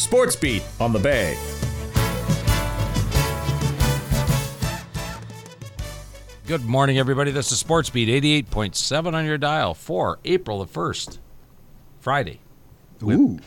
Sports Beat on the Bay. Good morning, everybody. This is Sports Beat 88.7 on your dial for April the 1st, Friday. Ooh.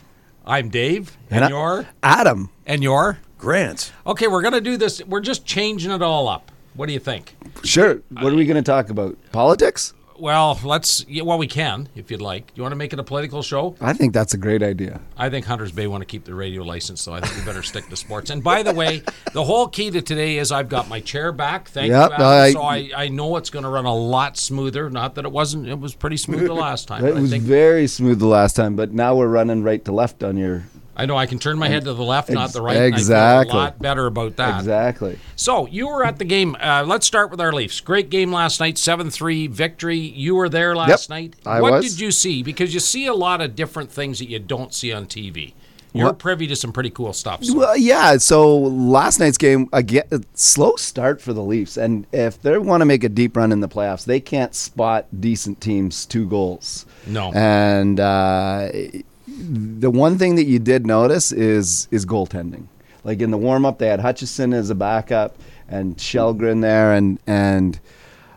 I'm Dave, and, And I- you're, Adam. and you're. Grant. Okay, we're going to do this. We're just changing it all up. What do you think? Sure. What are we going to talk about? Politics? Well, let's, well, we can if you'd like. You want to make it a political show? I think that's a great idea. I think Hunters Bay want to keep the radio license, so I think we better stick to sports. And by the way, the whole key to today is I've got my chair back. Thank Yep, you, Adam. I- so I, I know it's going to run a lot smoother. Not that it wasn't; it was pretty smooth the last time. It was very smooth the last time, but now we're running right to left on your. I know I can turn my head to the left, not the right. Exactly. And I feel a lot better about that. Exactly. So you were at the game. Uh, let's start with our Leafs. Great game last night, seven three victory. You were there last Yep, night. I what was. did you see? Because you see a lot of different things that you don't see on TV. You're What- privy to some pretty cool stuff. So. Well, yeah. So last night's game, again, a slow start for the Leafs, and if they want to make a deep run in the playoffs, they can't spot decent teams two goals. No. And uh, the one thing that you did notice is is goaltending. Like in the warm up, they had Hutchinson as a backup and Kallgren there, and and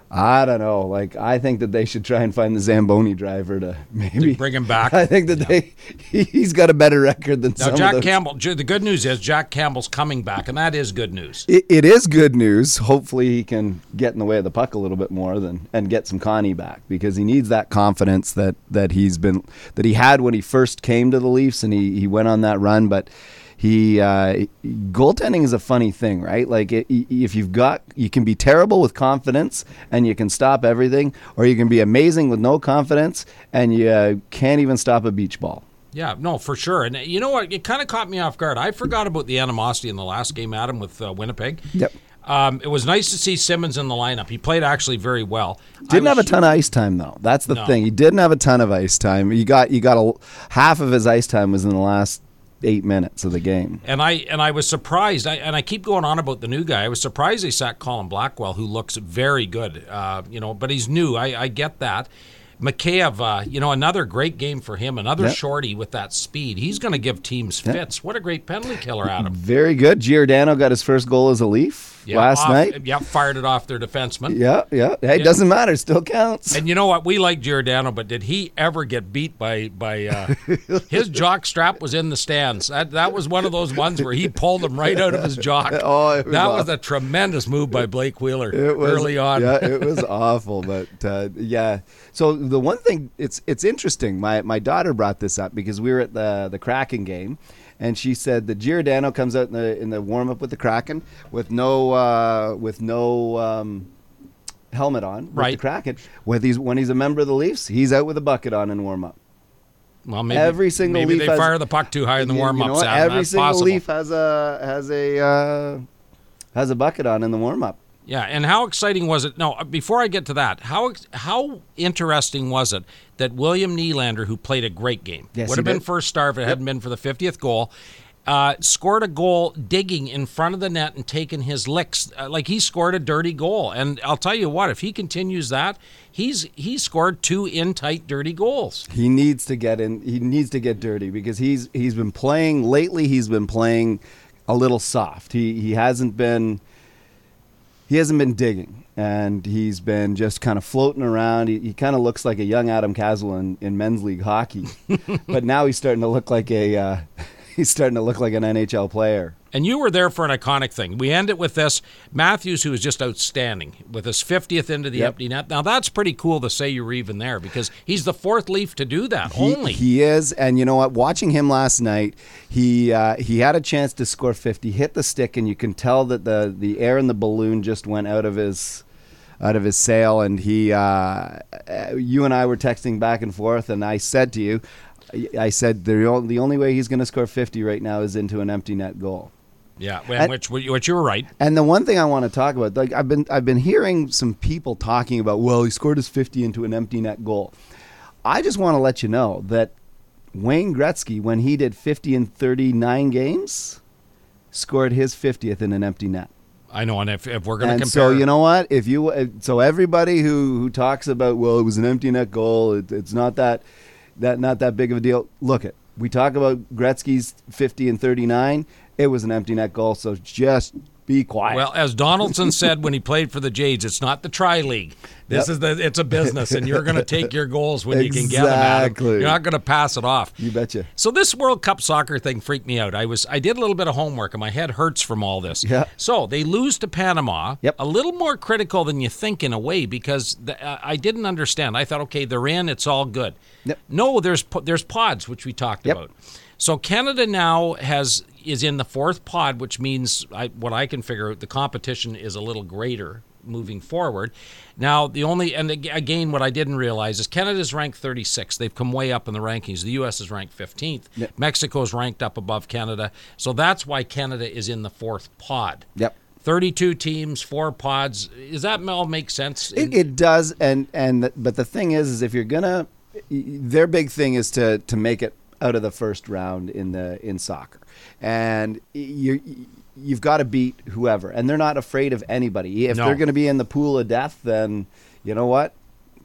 I don't know. Like I think that they should try and find the Zamboni driver to maybe bring him back. I think that they he's got a better record than Now, some Jack of those. Campbell. The good news is Jack Campbell's coming back, and that is good news. It, it is good news. Hopefully, he can get in the way of the puck a little bit more than and get some Connie back because he needs that confidence that that he's been that he had when he first came to the Leafs and he he went on that run. But he uh, goaltending is a funny thing, right? Like it, if you've got you can be terrible with confidence and you can stop everything, or you can be amazing with no confidence and you uh, can't even stop a beach ball. Yeah, no, for sure. And uh, you know what? It kind of caught me off guard. I forgot about the animosity in the last game, Adam, with uh, Winnipeg. Yep. Um, it was nice to see Simmonds in the lineup. He played actually very well. Didn't was- have a ton of ice time though. That's the No. thing. He didn't have a ton of ice time. You got you got a half of his ice time was in the last eight minutes of the game. And I and I was surprised. I, and I keep going on about the new guy. I was surprised they sat Colin Blackwell, who looks very good. Uh, you know, but he's new. I, I get that. Mikheyev, uh, you know, another great game for him. Another Yep. shorty with that speed. He's going to give teams fits. What a great penalty killer, Adam. Very good. Giordano got his first goal as a Leaf Yeah, last off- night. Yeah, fired it off their defenseman. Yeah, yeah. Hey, it doesn't matter. Still counts. And you know what? We like Giordano, but did he ever get beat by by uh, his jock strap was in the stands? That that was one of those ones where he pulled him right out of his jock. Oh, was that was a tremendous move by Blake Wheeler It was, early on. Yeah, it was awful, but uh, yeah. So the one thing it's it's interesting. My my daughter brought this up because we were at the the Kraken game, and she said that Giordano comes out in the in the warm up with the Kraken with no uh, with no. Um, helmet on with the Kraken. When he's when he's a member of the Leafs, he's out with a bucket on in warm up. Well, maybe Every single maybe Leaf they has- fire the puck too high in the You- you warm know ups. what? Adam. Every single possible. Leaf has a has a uh, has a bucket on in the warm up. Yeah, and how exciting was it? No, uh, before I get to that, how how interesting was it that William Nylander, who played a great game, Yes, would have been did. first star if it hadn't been for the 50th goal, uh, scored a goal digging in front of the net and taking his licks. Uh, like he scored a dirty goal, and I'll tell you what, if he continues that, he's he scored two in tight dirty goals. He needs to get in. He needs to get dirty because he's he's been playing lately. He's been playing a little soft. He he hasn't been he hasn't been digging, and he's been just kind of floating around. He, he kind of looks like a young Adam Caswell in, in men's league hockey, but now he's starting to look like a uh, he's starting to look like an NHL player. And you were there for an iconic thing. We end it with this Matthews, who was just outstanding with his 50th into the Yep. empty net. Now, that's pretty cool to say you were even there because he's the fourth Leaf to do that, He, only. he is, and you know what? Watching him last night, he uh, he had a chance to score fifty, hit the stick, and you can tell that the the air in the balloon just went out of his out of his sail. And he, uh, uh, you and I were texting back and forth, and I said to you, I said the only, the only way he's going to score fifty right now is into an empty net goal. Yeah, And- which, which you were right. And the one thing I want to talk about, like I've been I've been hearing some people talking about, well, he scored his 50 into an empty net goal. I just want to let you know that Wayne Gretzky, when he did 50 in 39 games, scored his 50th in an empty net. I know, and if, if we're going to compare, so you know what? If you so everybody who who talks about well, it was an empty net goal. It, it's not that that not that big of a deal. Look at we talk about Gretzky's 50 and 39. It was an empty net goal, so just be quiet. Well, as Donaldson said when he played for the Jays, it's not the tri league. This Yep. is the it's a business, and you're going to take your goals when you can get them. Adam. Exactly. You're not going to pass it off. you betcha. So this World Cup soccer thing freaked me out. I was I did a little bit of homework and my head hurts from all this. Yeah. So they lose to Panama. Yep. A little more critical than you think in a way because the, uh, I didn't understand. I thought okay, they're in, it's all good. Yep. No, there's there's pods which we talked Yep. about. So Canada now has is in the fourth pod, which means I, what I can figure out the competition is a little greater moving forward. Now the only and again what I didn't realize is Canada's ranked 36. They've come way up in the rankings. The U.S. is ranked 15th. Yep. Mexico's ranked up above Canada. So that's why Canada is in the fourth pod. Yep. 32 teams, four pods. Does that all make sense? It, it does, and and but the thing is, is if you're gonna, their big thing is to to make it out of the first round in the in soccer, and you you've got to beat whoever, and they're not afraid of anybody. If No. they're going to be in the pool of death, then you know what,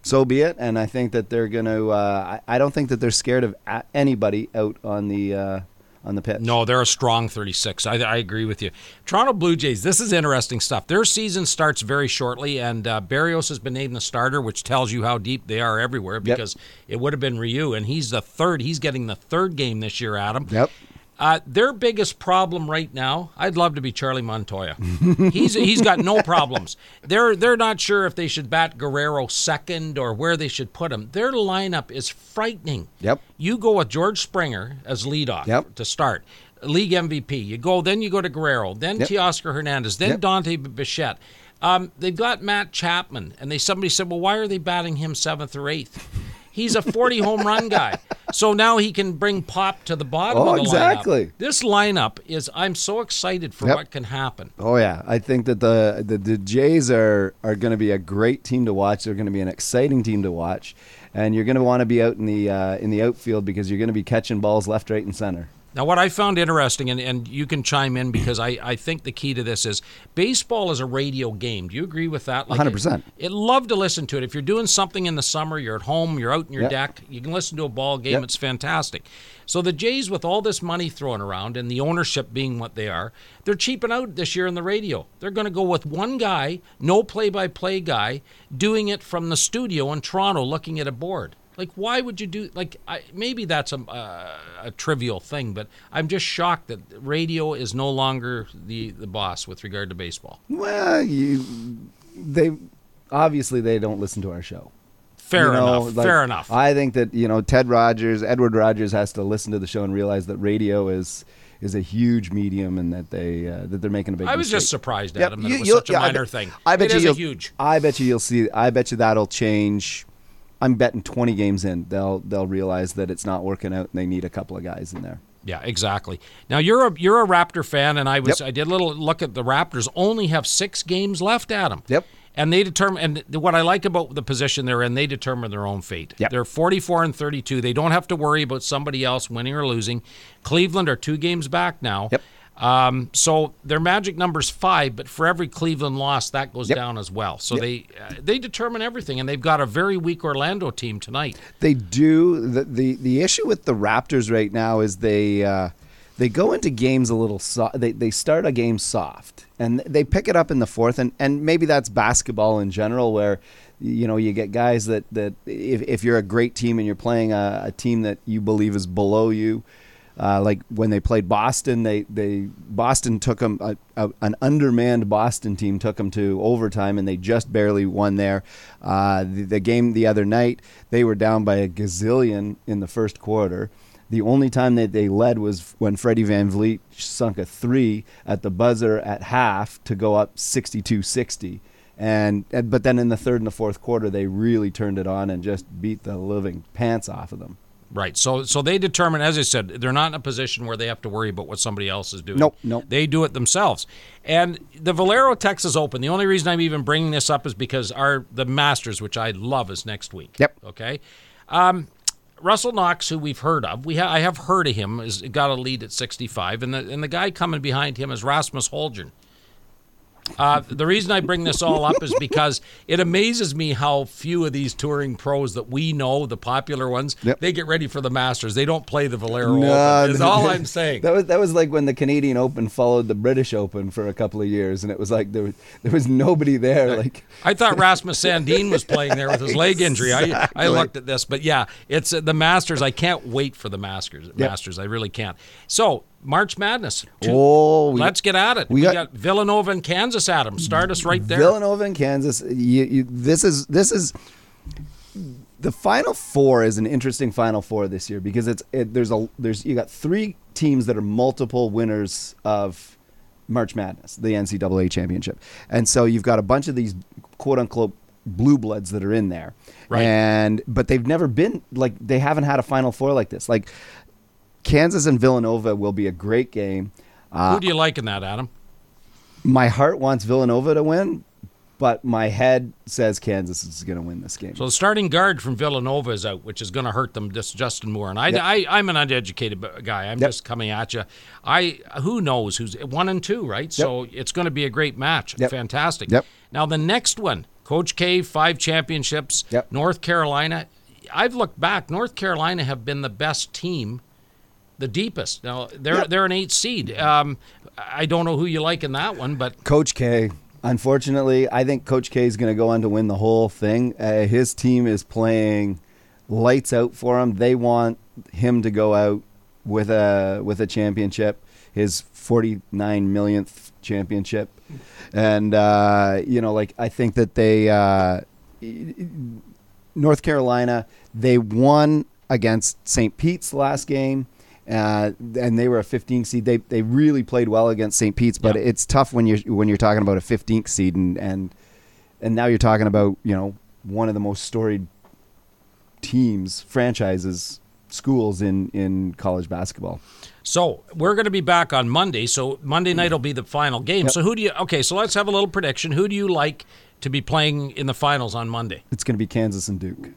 so be it. And I think that they're going to. Uh, I, I don't think that they're scared of anybody out on the uh, on the pitch. No, they're a strong 36. I, I agree with you. Toronto Blue Jays, this is interesting stuff. Their season starts very shortly, and uh, Berrios has been named the starter, which tells you how deep they are everywhere because it would have been Ryu, and he's the third. He's getting the third game this year, Adam. Yep. Uh, their biggest problem right now, I'd love to be Charlie Montoyo. he's he's got no problems. They're they're not sure if they should bat Guerrero second or where they should put him. Their lineup is frightening. Yep. You go with George Springer as leadoff Yep. to start. League MVP. You go, then you go to Guerrero, then Yep. Teoscar Hernandez, then Yep. Dante Bichette. Um, they've got Matt Chapman, and they somebody said, well, why are they batting him seventh or eighth? He's a 40 home run guy. So now he can bring pop to the bottom Oh, of the exactly. lineup. This lineup is, I'm so excited for Yep. what can happen. Oh yeah, I think that the the, the Jays are are going to be a great team to watch. They're going to be an exciting team to watch, and you're going to want to be out in the uh, in the outfield because you're going to be catching balls left, right, and center. Now, what I found interesting, and, and you can chime in because I, I think the key to this is baseball is a radio game. Do you agree with that? 100%. It, it love to listen to it. If you're doing something in the summer, you're at home, you're out in your Yep. deck, you can listen to a ball game. Yep. It's fantastic. So the Jays, with all this money thrown around and the ownership being what they are, they're cheaping out this year in the radio. They're going to go with one guy, no play-by-play guy, doing it from the studio in Toronto, looking at a board. Like, why would you do? Like, I, maybe that's a, uh, a trivial thing, but I'm just shocked that radio is no longer the the boss with regard to baseball. Well, you they obviously they don't listen to our show. Fair You know, enough. like, fair enough. I think that you know Ted Rogers, Edward Rogers has to listen to the show and realize that radio is is a huge medium and that they uh, that they're making a big. I was just mistake. surprised, Yep, Adam, that you- it was such a yeah, I minor bet- thing. I bet it you is a huge. I bet you you'll see. I bet you that'll change. I'm betting 20 games in, they'll they'll realize that it's not working out and they need a couple of guys in there. Yeah, exactly. Now you're a you're a Raptor fan, and I was Yep. I did a little look at the Raptors. Only have six games left, Adam. Yep. And they determine, and what I like about the position they're in, they determine their own fate. Yep. They're 44 and 32. They don't have to worry about somebody else winning or losing. Cleveland are two games back now. Yep. Um, so their magic number's five, but for every Cleveland loss, that goes Yep. down as well. So Yep. they uh, they determine everything, and they've got a very weak Orlando team tonight. They do. The, the the issue with the Raptors right now is they uh, they go into games a little soft. They they start a game soft and they pick it up in the fourth. And, and maybe that's basketball in general, where you know you get guys that that if if you're a great team and you're playing a, a team that you believe is below you. Uh, like when they played Boston, they, they Boston took them a, a, an undermanned Boston team took them to overtime, and they just barely won there. Uh, the, the game the other night, they were down by a gazillion in the first quarter. The only time that they led was when Freddie VanVleet sunk a three at the buzzer at half to go up 62-60. And, and but then in the third and the fourth quarter, they really turned it on and just beat the living pants off of them. Right. So so they determine, as I said, they're not in a position where they have to worry about what somebody else is doing. Nope, nope. They do it themselves. And the Valero Texas Open. The only reason I'm even bringing this up is because our the Masters, which I love, is next week. Yep. Okay. Um, Russell Knox, who we've heard of, we ha- I have heard of him, has got a lead at 65, and the and the guy coming behind him is Rasmus Holgren. Uh, the reason I bring this all up is because it amazes me how few of these touring pros that we know, the popular ones, Yep. they get ready for the Masters. They don't play the Valero No, Open. Is all I'm saying. That was that was like when the Canadian Open followed the British Open for a couple of years, and it was like there was there was nobody there. Like I thought Rasmus Sandin was playing there with his leg injury. I, I looked at this, but yeah, it's uh, the Masters. I can't wait for the Masters. Masters, I really can't. So March Madness. Two- oh, we let's get at it. we We, got- got, Villanova and Kansas. Adam, start us right there. Villanova and Kansas. You, you, this is this is the final four is an interesting final four this year because it's it, there's a there's you got three teams that are multiple winners of March Madness, the NCAA championship, and so you've got a bunch of these quote unquote blue bloods that are in there, Right. and but they've never been like they haven't had a final four like this. Like Kansas and Villanova will be a great game. Uh, Who do you like in that, Adam? My heart wants Villanova to win, but my head says Kansas is going to win this game. So the starting guard from Villanova is out, which is going to hurt them. This Justin Moore, and I, Yep. I, I'm an uneducated guy. I'm Yep. just coming at you. I who knows who's one and two, right? So it's going to be a great match. Yep. Fantastic. Yep. Now the next one, Coach K, five championships. Yep. North Carolina. I've looked back. North Carolina have been the best team, the deepest. Now they're Yep. they're an eight seed. Um, I don't know who you like in that one, but Coach K, unfortunately, I think Coach K is going to go on to win the whole thing. Uh, his team is playing lights out for him. They want him to go out with a with a championship, his 49 millionth championship, and uh, you know, like I think that they. Uh, North Carolina, they won against St. Pete's last game, uh, and they were a 15 seed. They they really played well against St. Pete's, but Yeah. it's tough when you're when you're talking about a 15th seed, and and and now you're talking about you know one of the most storied teams, franchises, schools in in college basketball. So we're going to be back on Monday. So Monday night will be the final game. Yep. So who do you? Okay, so let's have a little prediction. Who do you like to be playing in the finals on Monday? It's going to be Kansas and Duke.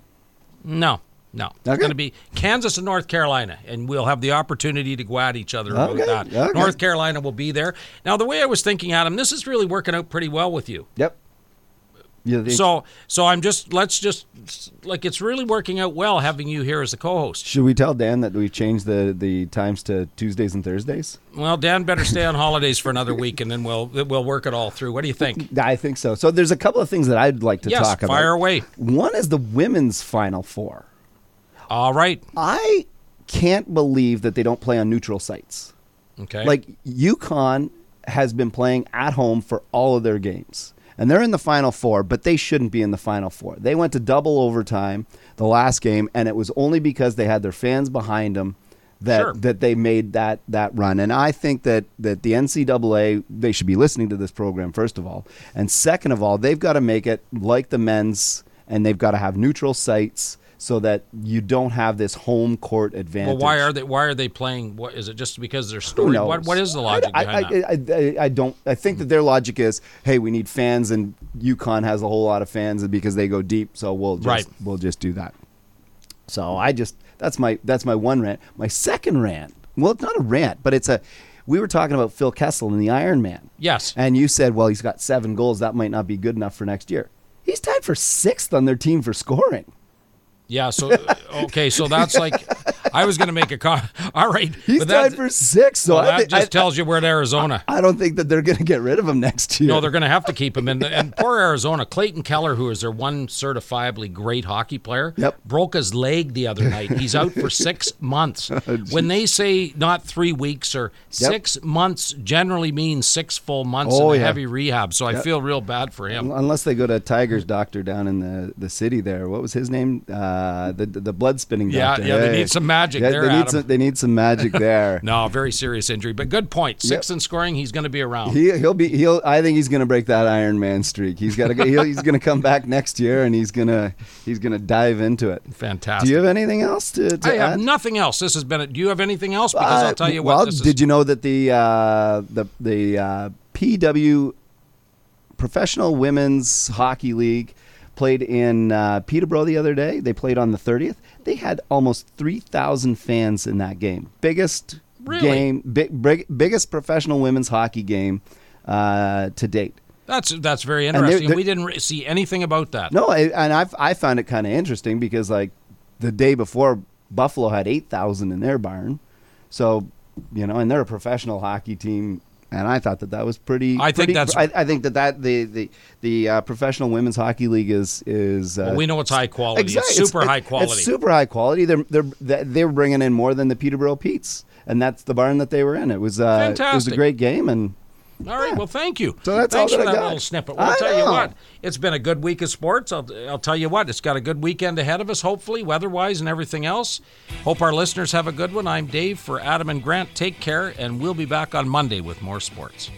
No, no. It's Okay. going to be Kansas and North Carolina, and we'll have the opportunity to go at each other Okay, about that. okay. North Carolina will be there. Now, the way I was thinking, Adam, this is really working out pretty well with you. Yep. Yeah. So, so I'm just let's just like it's really working out well having you here as a co-host. should we tell Dan that we changed the the times to Tuesdays and Thursdays? Well, Dan better stay on holidays for another week, and then we'll we'll work it all through. What do you think? I think so. So there's a couple of things that I'd like to yes, talk about. fire away. One is the women's final four. All right. I can't believe that they don't play on neutral sites. Okay. Like UConn has been playing at home for all of their games. And they're in the final four, but they shouldn't be in the final four. They went to double overtime the last game, and it was only because they had their fans behind them that Sure. that they made that that run. And I think that that the NCAA they should be listening to this program first of all, and second of all, they've got to make it like the men's, and they've got to have neutral sites so that you don't have this home court advantage. Well, why are they? Why are they playing? What is it? Just because they're knows? What What is the logic I, behind I, that? I, I, don't. I think that their logic is, hey, we need fans, and UConn has a whole lot of fans, because they go deep, so we'll just Right. we'll just do that. So I just that's my that's my one rant. My second rant. Well, it's not a rant, but it's a. We were talking about Phil Kessel and the Iron Man, yes. and you said, well, he's got seven goals. That might not be good enough for next year. He's tied for sixth on their team for scoring. Yeah. So uh, okay. So that's like I was going to make a call. All right. He's but tied for six. So well, I, that think- just I, tells you we're at Arizona. I don't think that they're going to get rid of him next year. No, they're going to have to keep him in. The, and poor Arizona, Clayton Keller, who is their one certifiably great hockey player, Yep. broke his leg the other night. He's out for six months. when they say not three weeks or six months, generally means six full months Oh, in yeah. heavy rehab. So I feel real bad for him. Unless they go to Tiger's doctor down in the, the city there. What was his name? Uh, the the blood spinning doctor. Yeah, yeah, they need some magic there, They need some, they need some magic there. No, very serious injury, but good point. Six in scoring, he's going to be around. He he'll be he'll. I think he's going to break that Iron Man streak. He's got to. He's going to come back next year, and he's gonna he's going to dive into it. Fantastic. Do you have anything else to, to I have add? nothing else. This has been. A, do you have anything else? Because Uh, I'll tell you well, what. This did you know that the uh, the the uh, PW Professional Women's Hockey League played in uh, Peterborough the other day? They played on the 30th. They had almost 3,000 fans in that game. Biggest Really? game, big, big, biggest professional women's hockey game uh, to date. That's that's very they're- interesting. they're- we didn't see anything about that. No, I, and I've, I found it kind of interesting because like the day before Buffalo had eight thousand in their barn, so you know, and they're a professional hockey team. And I thought that that was pretty. I think pretty- that's- I, I think that that the the the uh, professional women's hockey league is is. Uh, Well, we know it's high quality. Exactly. It's super It's- high quality. it's super high quality. They're they're they're bringing in more than the Peterborough Petes, and that's the barn that they were in. It was uh, it was a great game, and All right. Well, thank you. So that's Thanks all that for I that got. little snippet. Well, I'll tell you know. what. It's been a good week of sports. I'll, I'll tell you what. It's got a good weekend ahead of us, hopefully, weather-wise and everything else. Hope our listeners have a good one. I'm Dave for Adam and Grant. Take care, and we'll be back on Monday with more sports.